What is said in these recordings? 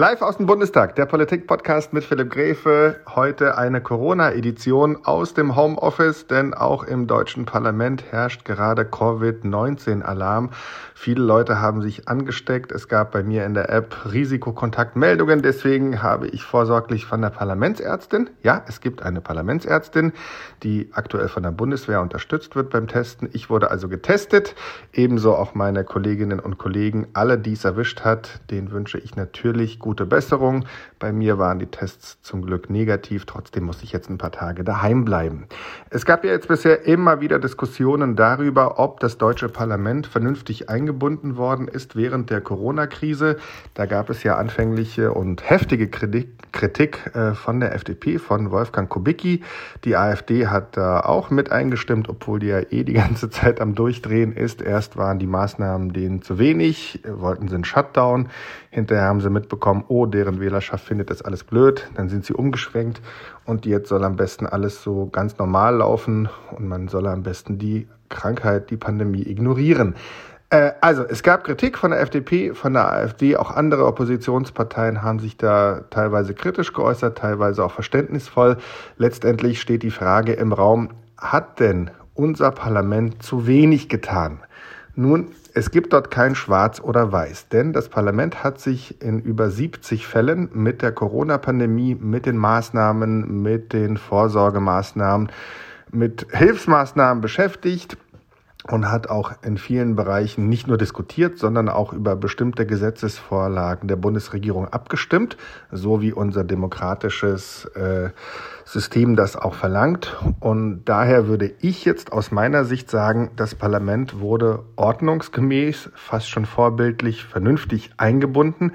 Live aus dem Bundestag, der Politik-Podcast mit Philipp Gräfe. Heute eine Corona-Edition aus dem Homeoffice, denn auch im deutschen Parlament herrscht gerade Covid-19-Alarm. Viele Leute haben sich angesteckt. Es gab bei mir in der App Risikokontaktmeldungen. Deswegen habe ich vorsorglich von der Parlamentsärztin, ja, es gibt eine Parlamentsärztin, die aktuell von der Bundeswehr unterstützt wird beim Testen. Ich wurde also getestet. Ebenso auch meine Kolleginnen und Kollegen. Alle, die es erwischt hat, den wünsche ich natürlich gute Besserung. Bei mir waren die Tests zum Glück negativ. Trotzdem muss ich jetzt ein paar Tage daheim bleiben. Es gab ja jetzt bisher immer wieder Diskussionen darüber, ob das deutsche Parlament vernünftig eingebunden worden ist während der Corona-Krise. Da gab es ja anfängliche und heftige Kritik, Kritik äh, von der FDP, von Wolfgang Kubicki. Die AfD hat da auch mit eingestimmt, obwohl die ja eh die ganze Zeit am Durchdrehen ist. Erst waren die Maßnahmen denen zu wenig, wollten sie einen Shutdown. Hinterher haben sie mitbekommen, oh, deren Wählerschaft findet das alles blöd. Dann sind sie umgeschwenkt und jetzt soll am besten alles so ganz normal laufen und man soll am besten die Krankheit, die Pandemie ignorieren. Äh, also, es gab Kritik von der FDP, von der AfD, auch andere Oppositionsparteien haben sich da teilweise kritisch geäußert, teilweise auch verständnisvoll. Letztendlich steht die Frage im Raum, hat denn unser Parlament zu wenig getan? Nun, es gibt dort kein Schwarz oder Weiß, denn das Parlament hat sich in über 70 Fällen mit der Corona-Pandemie, mit den Maßnahmen, mit den Vorsorgemaßnahmen, mit Hilfsmaßnahmen beschäftigt und hat auch in vielen Bereichen nicht nur diskutiert, sondern auch über bestimmte Gesetzesvorlagen der Bundesregierung abgestimmt, so wie unser demokratisches äh, System das auch verlangt. Und daher würde ich jetzt aus meiner Sicht sagen, das Parlament wurde ordnungsgemäß, fast schon vorbildlich, vernünftig eingebunden.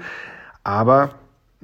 Aber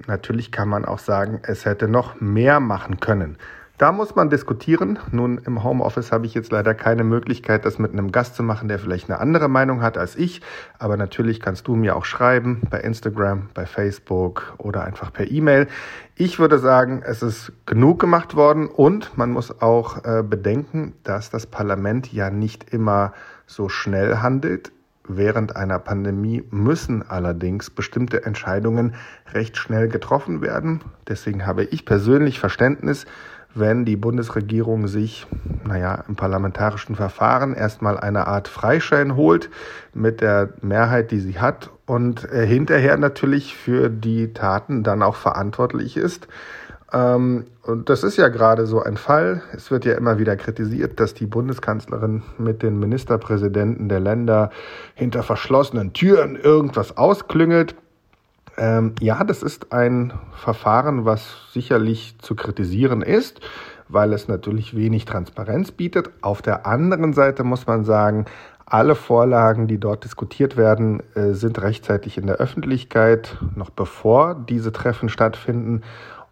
natürlich kann man auch sagen, es hätte noch mehr machen können. Da muss man diskutieren. Nun, im Homeoffice habe ich jetzt leider keine Möglichkeit, das mit einem Gast zu machen, der vielleicht eine andere Meinung hat als ich. Aber natürlich kannst du mir auch schreiben bei Instagram, bei Facebook oder einfach per E-Mail. Ich würde sagen, es ist genug gemacht worden und man muss auch äh, bedenken, dass das Parlament ja nicht immer so schnell handelt. Während einer Pandemie müssen allerdings bestimmte Entscheidungen recht schnell getroffen werden. Deswegen habe ich persönlich Verständnis wenn die Bundesregierung sich, naja, im parlamentarischen Verfahren erstmal eine Art Freischein holt mit der Mehrheit, die sie hat und äh, hinterher natürlich für die Taten dann auch verantwortlich ist. Ähm, und das ist ja gerade so ein Fall. Es wird ja immer wieder kritisiert, dass die Bundeskanzlerin mit den Ministerpräsidenten der Länder hinter verschlossenen Türen irgendwas ausklüngelt. Ähm, ja, das ist ein Verfahren, was sicherlich zu kritisieren ist, weil es natürlich wenig Transparenz bietet. Auf der anderen Seite muss man sagen, alle Vorlagen, die dort diskutiert werden, äh, sind rechtzeitig in der Öffentlichkeit, noch bevor diese Treffen stattfinden.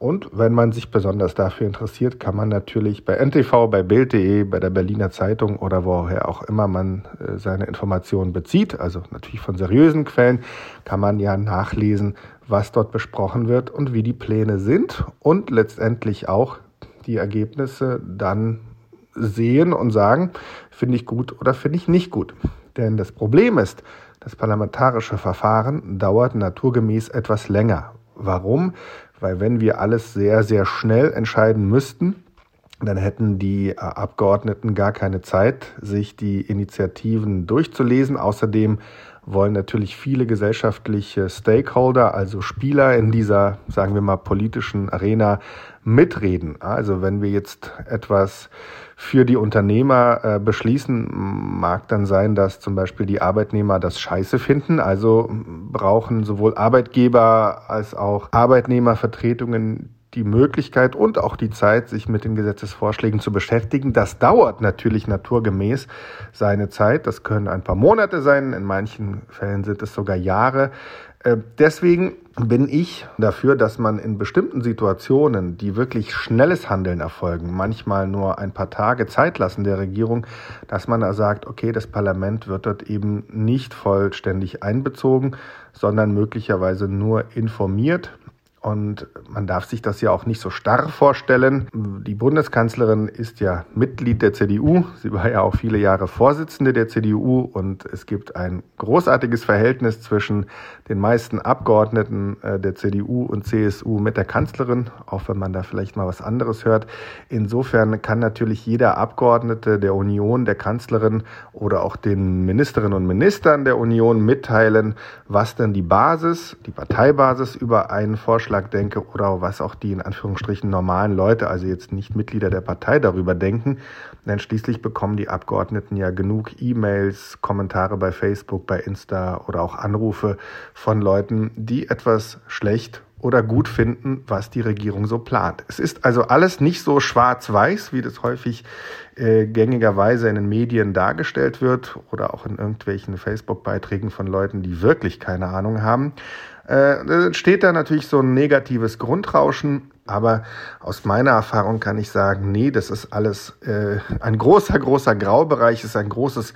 Und wenn man sich besonders dafür interessiert, kann man natürlich bei NTV, bei Bild.de, bei der Berliner Zeitung oder woher auch immer man äh, seine Informationen bezieht, also natürlich von seriösen Quellen, kann man ja nachlesen, was dort besprochen wird und wie die Pläne sind und letztendlich auch die Ergebnisse dann sehen und sagen, finde ich gut oder finde ich nicht gut. Denn das Problem ist, das parlamentarische Verfahren dauert naturgemäß etwas länger. Warum? Weil wenn wir alles sehr, sehr schnell entscheiden müssten, dann hätten die äh, Abgeordneten gar keine Zeit, sich die Initiativen durchzulesen. Außerdem wollen natürlich viele gesellschaftliche Stakeholder, also Spieler in dieser, sagen wir mal, politischen Arena mitreden. Also wenn wir jetzt etwas für die Unternehmer äh, beschließen, mag dann sein, dass zum Beispiel die Arbeitnehmer das scheiße finden. Also brauchen sowohl Arbeitgeber als auch Arbeitnehmervertretungen die Möglichkeit und auch die Zeit, sich mit den Gesetzesvorschlägen zu beschäftigen. Das dauert natürlich naturgemäß seine Zeit. Das können ein paar Monate sein. In manchen Fällen sind es sogar Jahre. Äh, deswegen bin ich dafür, dass man in bestimmten Situationen, die wirklich schnelles Handeln erfolgen, manchmal nur ein paar Tage Zeit lassen der Regierung, dass man da sagt, okay, das Parlament wird dort eben nicht vollständig einbezogen, sondern möglicherweise nur informiert Und man darf sich das ja auch nicht so starr vorstellen. Die Bundeskanzlerin ist ja Mitglied der CDU. Sie war ja auch viele Jahre Vorsitzende der CDU. Und es gibt ein großartiges Verhältnis zwischen den meisten Abgeordneten äh, der CDU und CSU mit der Kanzlerin, auch wenn man da vielleicht mal was anderes hört. Insofern kann natürlich jeder Abgeordnete der Union, der Kanzlerin oder auch den Ministerinnen und Ministern der Union mitteilen, was denn die Basis, die Parteibasis über einen Vorschlag Vorschlag denke oder was auch die in Anführungsstrichen normalen Leute, also jetzt nicht Mitglieder der Partei darüber denken. Denn schließlich bekommen die Abgeordneten ja genug E-Mails, Kommentare bei Facebook, bei Insta oder auch Anrufe von Leuten, die etwas schlecht oder gut finden, was die Regierung so plant. Es ist also alles nicht so schwarz-weiß, wie das häufig äh, gängigerweise in den Medien dargestellt wird oder auch in irgendwelchen Facebook-Beiträgen von Leuten, die wirklich keine Ahnung haben, äh, steht da natürlich so ein negatives Grundrauschen. Aber aus meiner Erfahrung kann ich sagen, nee, das ist alles äh, ein großer, großer Graubereich, ist ein großes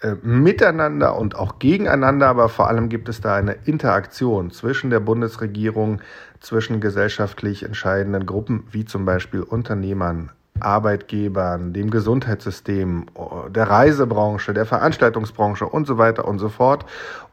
äh, Miteinander und auch gegeneinander, aber vor allem gibt es da eine Interaktion zwischen der Bundesregierung, zwischen gesellschaftlich entscheidenden Gruppen, wie zum Beispiel Unternehmern, Arbeitgebern, dem Gesundheitssystem, der Reisebranche, der Veranstaltungsbranche und so weiter und so fort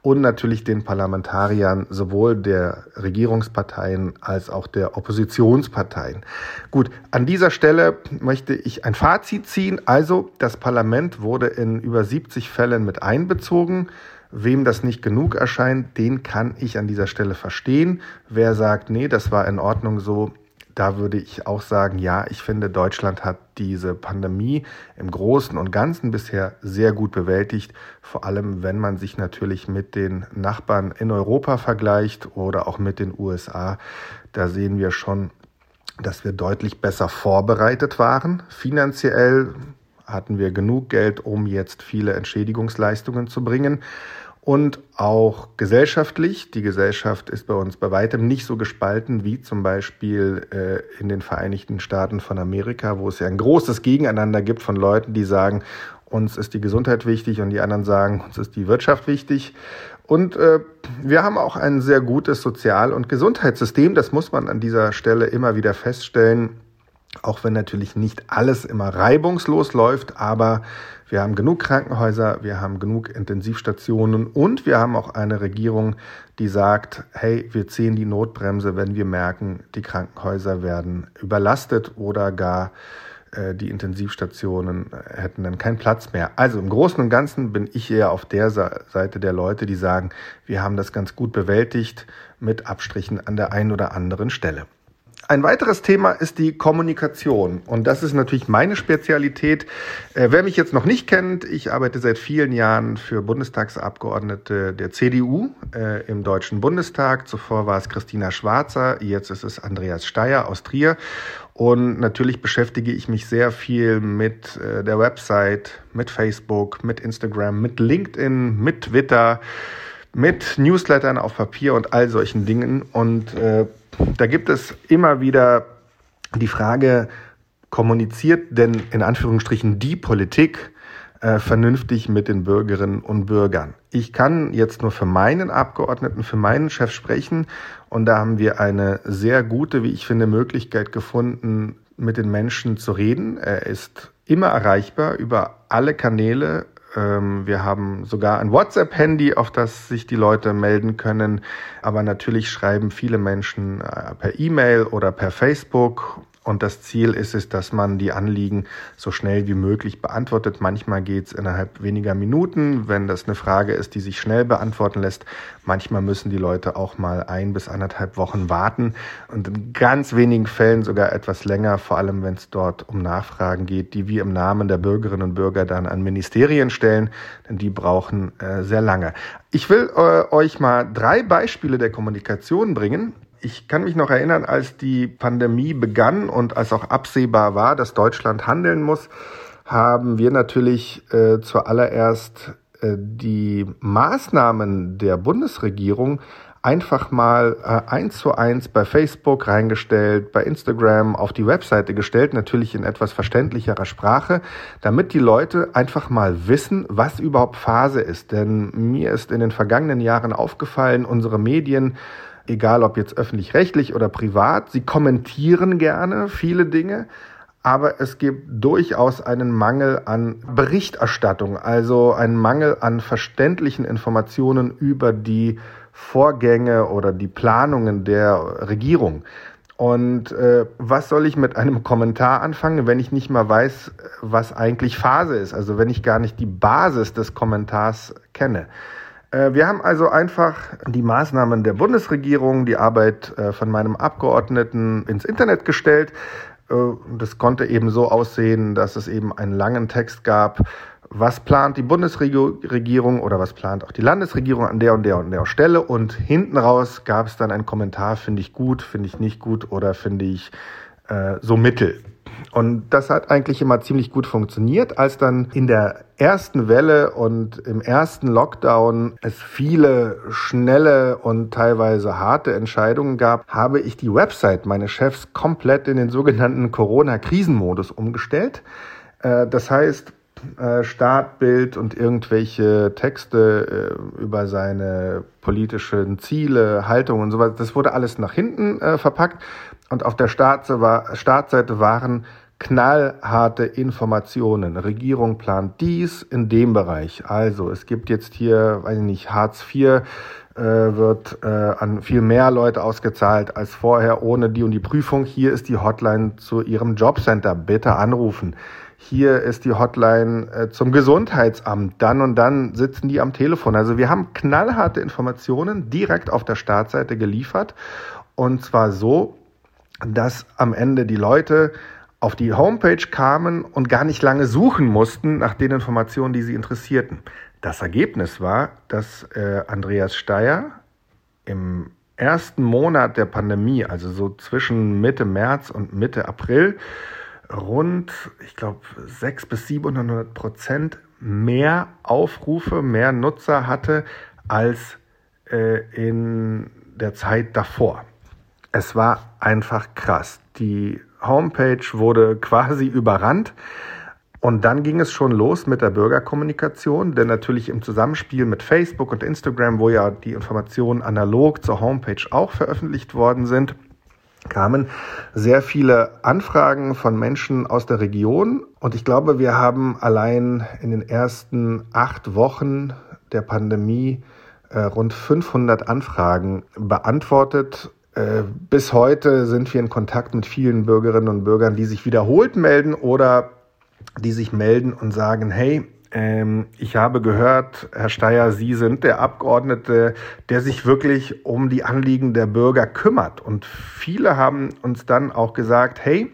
und natürlich den Parlamentariern sowohl der Regierungsparteien als auch der Oppositionsparteien. Gut, an dieser Stelle möchte ich ein Fazit ziehen. Also das Parlament wurde in über 70 Fällen mit einbezogen. Wem das nicht genug erscheint, den kann ich an dieser Stelle verstehen. Wer sagt, nee, das war in Ordnung so, da würde ich auch sagen, ja, ich finde, Deutschland hat diese Pandemie im Großen und Ganzen bisher sehr gut bewältigt, vor allem wenn man sich natürlich mit den Nachbarn in Europa vergleicht oder auch mit den USA. Da sehen wir schon, dass wir deutlich besser vorbereitet waren. Finanziell hatten wir genug Geld, um jetzt viele Entschädigungsleistungen zu bringen und auch gesellschaftlich. Die Gesellschaft ist bei uns bei weitem nicht so gespalten wie zum Beispiel äh, in den Vereinigten Staaten von Amerika, wo es ja ein großes Gegeneinander gibt von Leuten, die sagen, uns ist die Gesundheit wichtig und die anderen sagen, uns ist die Wirtschaft wichtig. Und äh, wir haben auch ein sehr gutes Sozial- und Gesundheitssystem. Das muss man an dieser Stelle immer wieder feststellen. Auch wenn natürlich nicht alles immer reibungslos läuft, aber wir haben genug Krankenhäuser, wir haben genug Intensivstationen und wir haben auch eine Regierung, die sagt, hey, wir ziehen die Notbremse, wenn wir merken, die Krankenhäuser werden überlastet oder gar äh, die Intensivstationen hätten dann keinen Platz mehr. Also im Großen und Ganzen bin ich eher auf der Seite der Leute, die sagen, wir haben das ganz gut bewältigt mit Abstrichen an der einen oder anderen Stelle. Ein weiteres Thema ist die Kommunikation. Und das ist natürlich meine Spezialität. Äh, wer mich jetzt noch nicht kennt, ich arbeite seit vielen Jahren für Bundestagsabgeordnete der CDU äh, im Deutschen Bundestag. Zuvor war es Christina Schwarzer, jetzt ist es Andreas Steyer aus Trier. Und natürlich beschäftige ich mich sehr viel mit äh, der Website, mit Facebook, mit Instagram, mit LinkedIn, mit Twitter, mit Newslettern auf Papier und all solchen Dingen. Und äh, da gibt es immer wieder die Frage, kommuniziert denn in Anführungsstrichen die Politik äh, vernünftig mit den Bürgerinnen und Bürgern? Ich kann jetzt nur für meinen Abgeordneten, für meinen Chef sprechen und da haben wir eine sehr gute, wie ich finde, Möglichkeit gefunden, mit den Menschen zu reden. Er ist immer erreichbar über alle Kanäle wir haben sogar ein WhatsApp-Handy, auf das sich die Leute melden können. Aber natürlich schreiben viele Menschen äh, per E-Mail oder per Facebook und das Ziel ist es, dass man die Anliegen so schnell wie möglich beantwortet. Manchmal geht es innerhalb weniger Minuten, wenn das eine Frage ist, die sich schnell beantworten lässt. Manchmal müssen die Leute auch mal ein bis anderthalb Wochen warten und in ganz wenigen Fällen sogar etwas länger, vor allem wenn es dort um Nachfragen geht, die wir im Namen der Bürgerinnen und Bürger dann an Ministerien stellen, denn die brauchen äh, sehr lange. Ich will äh, euch mal drei Beispiele der Kommunikation bringen, ich kann mich noch erinnern, als die Pandemie begann und als auch absehbar war, dass Deutschland handeln muss, haben wir natürlich äh, zuallererst äh, die Maßnahmen der Bundesregierung einfach mal äh, eins zu eins bei Facebook reingestellt, bei Instagram auf die Webseite gestellt, natürlich in etwas verständlicherer Sprache, damit die Leute einfach mal wissen, was überhaupt Phase ist. Denn mir ist in den vergangenen Jahren aufgefallen, unsere Medien egal ob jetzt öffentlich-rechtlich oder privat. Sie kommentieren gerne viele Dinge, aber es gibt durchaus einen Mangel an Berichterstattung, also einen Mangel an verständlichen Informationen über die Vorgänge oder die Planungen der Regierung. Und äh, was soll ich mit einem Kommentar anfangen, wenn ich nicht mal weiß, was eigentlich Phase ist, also wenn ich gar nicht die Basis des Kommentars kenne. Äh, wir haben also einfach die Maßnahmen der Bundesregierung, die Arbeit äh, von meinem Abgeordneten ins Internet gestellt. Äh, das konnte eben so aussehen, dass es eben einen langen Text gab, was plant die Bundesregierung oder was plant auch die Landesregierung an der und der und der Stelle. Und hinten raus gab es dann einen Kommentar, finde ich gut, finde ich nicht gut oder finde ich äh, so mittel. Und das hat eigentlich immer ziemlich gut funktioniert. Als dann in der ersten Welle und im ersten Lockdown es viele schnelle und teilweise harte Entscheidungen gab, habe ich die Website meines Chefs komplett in den sogenannten Corona-Krisenmodus umgestellt. Äh, das heißt, äh, Startbild und irgendwelche Texte äh, über seine politischen Ziele, Haltung und so weiter. Das wurde alles nach hinten verpackt und auf der Startseite waren knallharte Informationen. Regierung plant dies in dem Bereich. Also es gibt jetzt hier, weiß ich nicht, Hartz IV äh, wird äh, an viel mehr Leute ausgezahlt als vorher ohne die und die Prüfung. Hier ist die Hotline zu Ihrem Jobcenter. Bitte anrufen hier ist die Hotline äh, zum Gesundheitsamt, dann und dann sitzen die am Telefon. Also wir haben knallharte Informationen direkt auf der Startseite geliefert und zwar so, dass am Ende die Leute auf die Homepage kamen und gar nicht lange suchen mussten nach den Informationen, die sie interessierten. Das Ergebnis war, dass äh, Andreas Steyer im ersten Monat der Pandemie, also so zwischen Mitte März und Mitte April, rund, ich glaube, 600 bis 700 Prozent mehr Aufrufe, mehr Nutzer hatte als äh, in der Zeit davor. Es war einfach krass. Die Homepage wurde quasi überrannt. Und dann ging es schon los mit der Bürgerkommunikation, denn natürlich im Zusammenspiel mit Facebook und Instagram, wo ja die Informationen analog zur Homepage auch veröffentlicht worden sind, kamen sehr viele Anfragen von Menschen aus der Region. Und ich glaube, wir haben allein in den ersten acht Wochen der Pandemie äh, rund 500 Anfragen beantwortet. Äh, bis heute sind wir in Kontakt mit vielen Bürgerinnen und Bürgern, die sich wiederholt melden oder die sich melden und sagen, hey, ähm, ich habe gehört, Herr Steyer, Sie sind der Abgeordnete, der sich wirklich um die Anliegen der Bürger kümmert. Und viele haben uns dann auch gesagt, hey,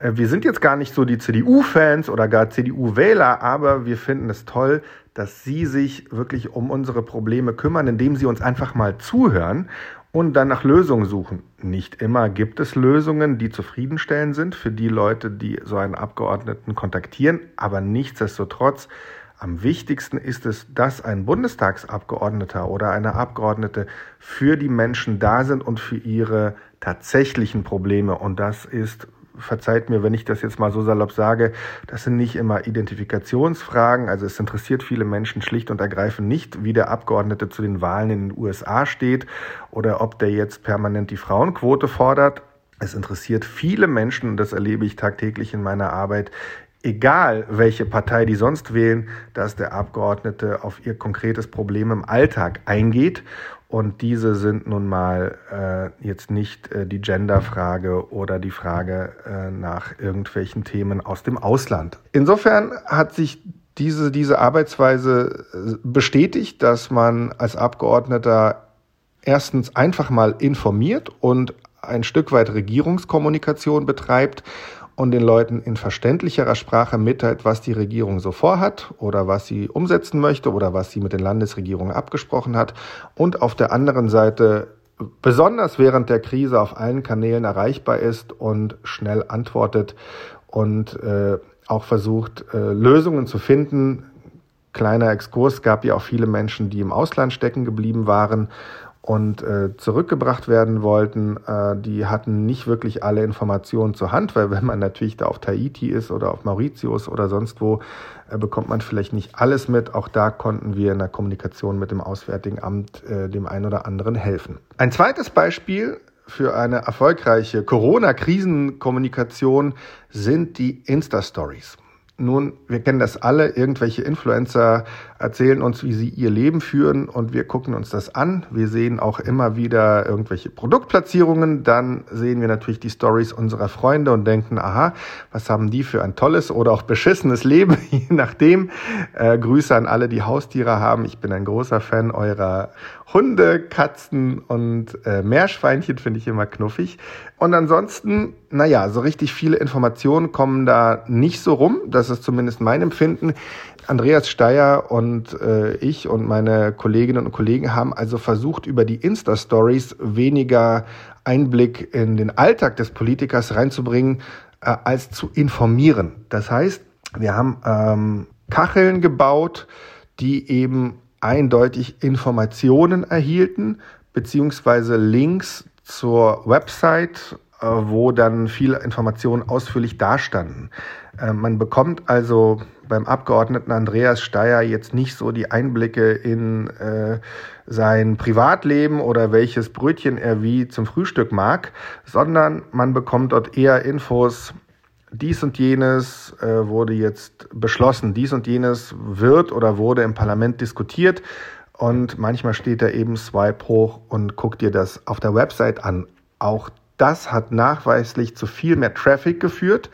äh, wir sind jetzt gar nicht so die CDU-Fans oder gar CDU-Wähler, aber wir finden es toll, dass Sie sich wirklich um unsere Probleme kümmern, indem Sie uns einfach mal zuhören und dann nach Lösungen suchen. Nicht immer gibt es Lösungen, die zufriedenstellend sind für die Leute, die so einen Abgeordneten kontaktieren, aber nichtsdestotrotz am wichtigsten ist es, dass ein Bundestagsabgeordneter oder eine Abgeordnete für die Menschen da sind und für ihre tatsächlichen Probleme. Und das ist verzeiht mir, wenn ich das jetzt mal so salopp sage, das sind nicht immer Identifikationsfragen. Also es interessiert viele Menschen schlicht und ergreifend nicht, wie der Abgeordnete zu den Wahlen in den USA steht oder ob der jetzt permanent die Frauenquote fordert. Es interessiert viele Menschen, und das erlebe ich tagtäglich in meiner Arbeit, egal welche Partei die sonst wählen, dass der Abgeordnete auf ihr konkretes Problem im Alltag eingeht und diese sind nun mal äh, jetzt nicht äh, die Genderfrage oder die Frage äh, nach irgendwelchen Themen aus dem Ausland. Insofern hat sich diese, diese Arbeitsweise äh, bestätigt, dass man als Abgeordneter erstens einfach mal informiert und ein Stück weit Regierungskommunikation betreibt und den Leuten in verständlicherer Sprache mitteilt, was die Regierung so vorhat oder was sie umsetzen möchte oder was sie mit den Landesregierungen abgesprochen hat und auf der anderen Seite besonders während der Krise auf allen Kanälen erreichbar ist und schnell antwortet und äh, auch versucht, äh, Lösungen zu finden. Kleiner Exkurs, gab ja auch viele Menschen, die im Ausland stecken geblieben waren und äh, zurückgebracht werden wollten, äh, die hatten nicht wirklich alle Informationen zur Hand, weil wenn man natürlich da auf Tahiti ist oder auf Mauritius oder sonst wo, äh, bekommt man vielleicht nicht alles mit. Auch da konnten wir in der Kommunikation mit dem Auswärtigen Amt äh, dem einen oder anderen helfen. Ein zweites Beispiel für eine erfolgreiche Corona-Krisenkommunikation sind die Insta-Stories. Nun, wir kennen das alle, irgendwelche Influencer erzählen uns, wie sie ihr Leben führen und wir gucken uns das an. Wir sehen auch immer wieder irgendwelche Produktplatzierungen, dann sehen wir natürlich die Stories unserer Freunde und denken, aha, was haben die für ein tolles oder auch beschissenes Leben, je nachdem. Äh, Grüße an alle, die Haustiere haben. Ich bin ein großer Fan eurer Hunde, Katzen und äh, Meerschweinchen, finde ich immer knuffig. Und ansonsten, naja, so richtig viele Informationen kommen da nicht so rum. Das ist zumindest mein Empfinden. Andreas Steyer und äh, ich und meine Kolleginnen und Kollegen haben also versucht, über die Insta-Stories weniger Einblick in den Alltag des Politikers reinzubringen, äh, als zu informieren. Das heißt, wir haben ähm, Kacheln gebaut, die eben eindeutig Informationen erhielten, beziehungsweise Links zur Website, äh, wo dann viele Informationen ausführlich dastanden. Äh, man bekommt also beim Abgeordneten Andreas Steyer jetzt nicht so die Einblicke in äh, sein Privatleben oder welches Brötchen er wie zum Frühstück mag, sondern man bekommt dort eher Infos, dies und jenes äh, wurde jetzt beschlossen, dies und jenes wird oder wurde im Parlament diskutiert und manchmal steht da eben Swipe hoch und guck dir das auf der Website an. Auch das hat nachweislich zu viel mehr Traffic geführt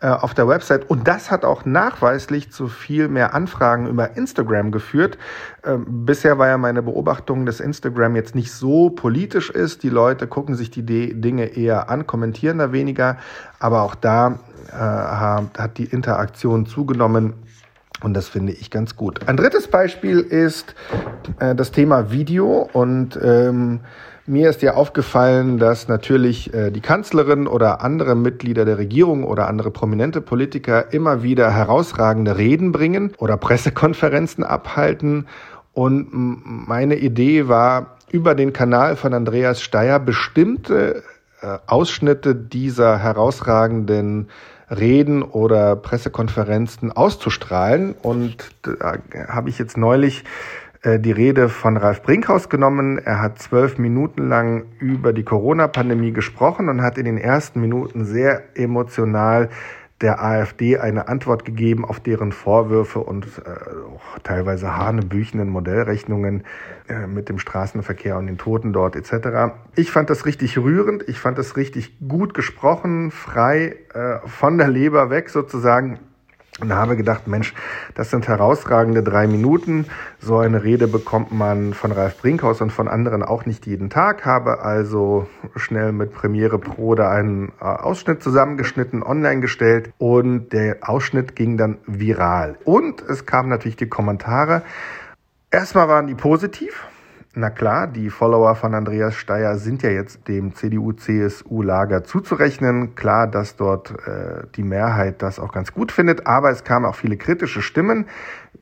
äh, auf der Website. Und das hat auch nachweislich zu viel mehr Anfragen über Instagram geführt. Ähm, bisher war ja meine Beobachtung, dass Instagram jetzt nicht so politisch ist. Die Leute gucken sich die Dinge eher an, kommentieren da weniger. Aber auch da hat die Interaktion zugenommen. Und das finde ich ganz gut. Ein drittes Beispiel ist äh, das Thema Video und ähm, mir ist ja aufgefallen, dass natürlich äh, die Kanzlerin oder andere Mitglieder der Regierung oder andere prominente Politiker immer wieder herausragende Reden bringen oder Pressekonferenzen abhalten. Und meine Idee war, über den Kanal von Andreas Steyer bestimmte äh, Ausschnitte dieser herausragenden Reden oder Pressekonferenzen auszustrahlen. Und da habe ich jetzt neulich äh, die Rede von Ralf Brinkhaus genommen. Er hat zwölf Minuten lang über die Corona-Pandemie gesprochen und hat in den ersten Minuten sehr emotional der AfD eine Antwort gegeben auf deren Vorwürfe und äh, teilweise hanebüchenden Modellrechnungen äh, mit dem Straßenverkehr und den Toten dort etc. Ich fand das richtig rührend, ich fand das richtig gut gesprochen, frei äh, von der Leber weg sozusagen. Und habe gedacht, Mensch, das sind herausragende drei Minuten. So eine Rede bekommt man von Ralf Brinkhaus und von anderen auch nicht jeden Tag. Habe also schnell mit Premiere Pro da einen äh, Ausschnitt zusammengeschnitten, online gestellt und der Ausschnitt ging dann viral. Und es kamen natürlich die Kommentare. Erstmal waren die positiv. Na klar, die Follower von Andreas Steyer sind ja jetzt dem CDU-CSU-Lager zuzurechnen. Klar, dass dort äh, die Mehrheit das auch ganz gut findet, aber es kamen auch viele kritische Stimmen.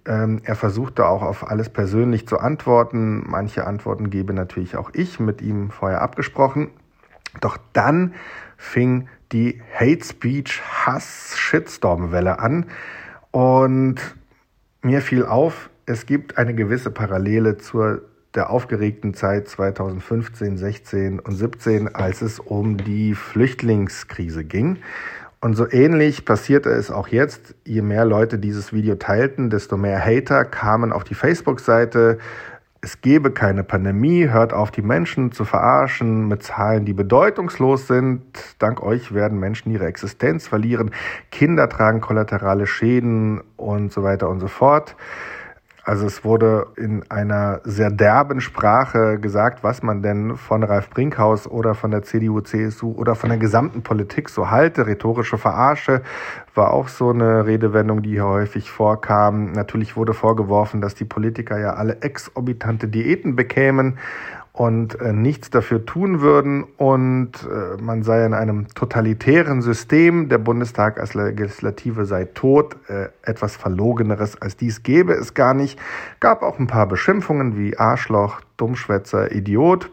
Ähm, er versuchte auch auf alles persönlich zu antworten. Manche Antworten gebe natürlich auch ich, mit ihm vorher abgesprochen. Doch dann fing die Hate Speech Hass Shitstorm Welle an und mir fiel auf, es gibt eine gewisse Parallele zur der aufgeregten Zeit 2015, 16 und 17, als es um die Flüchtlingskrise ging. Und so ähnlich passierte es auch jetzt. Je mehr Leute dieses Video teilten, desto mehr Hater kamen auf die Facebook-Seite. Es gebe keine Pandemie, hört auf, die Menschen zu verarschen mit Zahlen, die bedeutungslos sind. Dank euch werden Menschen ihre Existenz verlieren. Kinder tragen kollaterale Schäden und so weiter und so fort. Also es wurde in einer sehr derben Sprache gesagt, was man denn von Ralf Brinkhaus oder von der CDU, CSU oder von der gesamten Politik so halte. Rhetorische Verarsche war auch so eine Redewendung, die hier häufig vorkam. Natürlich wurde vorgeworfen, dass die Politiker ja alle exorbitante Diäten bekämen und äh, nichts dafür tun würden und äh, man sei in einem totalitären System, der Bundestag als Legislative sei tot, äh, etwas Verlogeneres als dies gäbe es gar nicht. Gab auch ein paar Beschimpfungen wie Arschloch, Dummschwätzer, Idiot.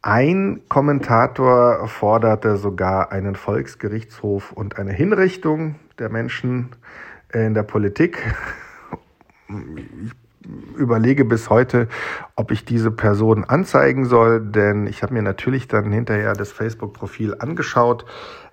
Ein Kommentator forderte sogar einen Volksgerichtshof und eine Hinrichtung der Menschen in der Politik. Ich überlege bis heute, ob ich diese Person anzeigen soll, denn ich habe mir natürlich dann hinterher das Facebook-Profil angeschaut.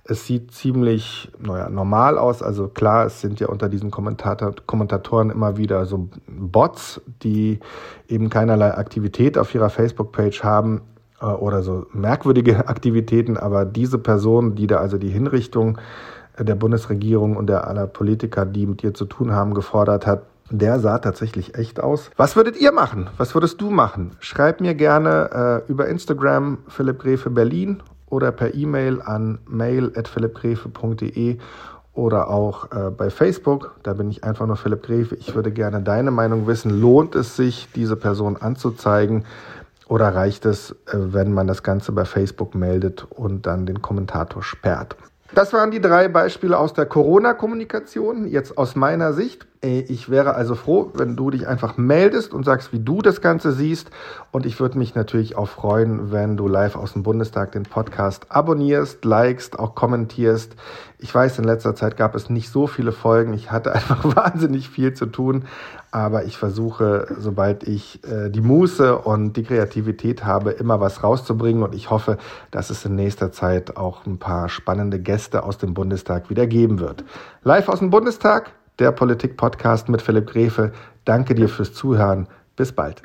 Es sieht ziemlich naja, normal aus. Also klar, es sind ja unter diesen Kommentator Kommentatoren immer wieder so Bots, die eben keinerlei Aktivität auf ihrer Facebook-Page haben äh, oder so merkwürdige Aktivitäten. Aber diese Person, die da also die Hinrichtung der Bundesregierung und der aller Politiker, die mit ihr zu tun haben, gefordert hat, der sah tatsächlich echt aus. Was würdet ihr machen? Was würdest du machen? Schreib mir gerne äh, über Instagram Philipp Grefe Berlin oder per E-Mail an mail.philippgrefe.de oder auch äh, bei Facebook. Da bin ich einfach nur Philipp Grefe. Ich würde gerne deine Meinung wissen. Lohnt es sich, diese Person anzuzeigen? Oder reicht es, äh, wenn man das Ganze bei Facebook meldet und dann den Kommentator sperrt? Das waren die drei Beispiele aus der Corona-Kommunikation. Jetzt aus meiner Sicht. Ich wäre also froh, wenn du dich einfach meldest und sagst, wie du das Ganze siehst. Und ich würde mich natürlich auch freuen, wenn du live aus dem Bundestag den Podcast abonnierst, likest, auch kommentierst. Ich weiß, in letzter Zeit gab es nicht so viele Folgen. Ich hatte einfach wahnsinnig viel zu tun. Aber ich versuche, sobald ich äh, die Muße und die Kreativität habe, immer was rauszubringen. Und ich hoffe, dass es in nächster Zeit auch ein paar spannende Gäste aus dem Bundestag wieder geben wird. Live aus dem Bundestag der Politik-Podcast mit Philipp Grefe. Danke dir fürs Zuhören. Bis bald.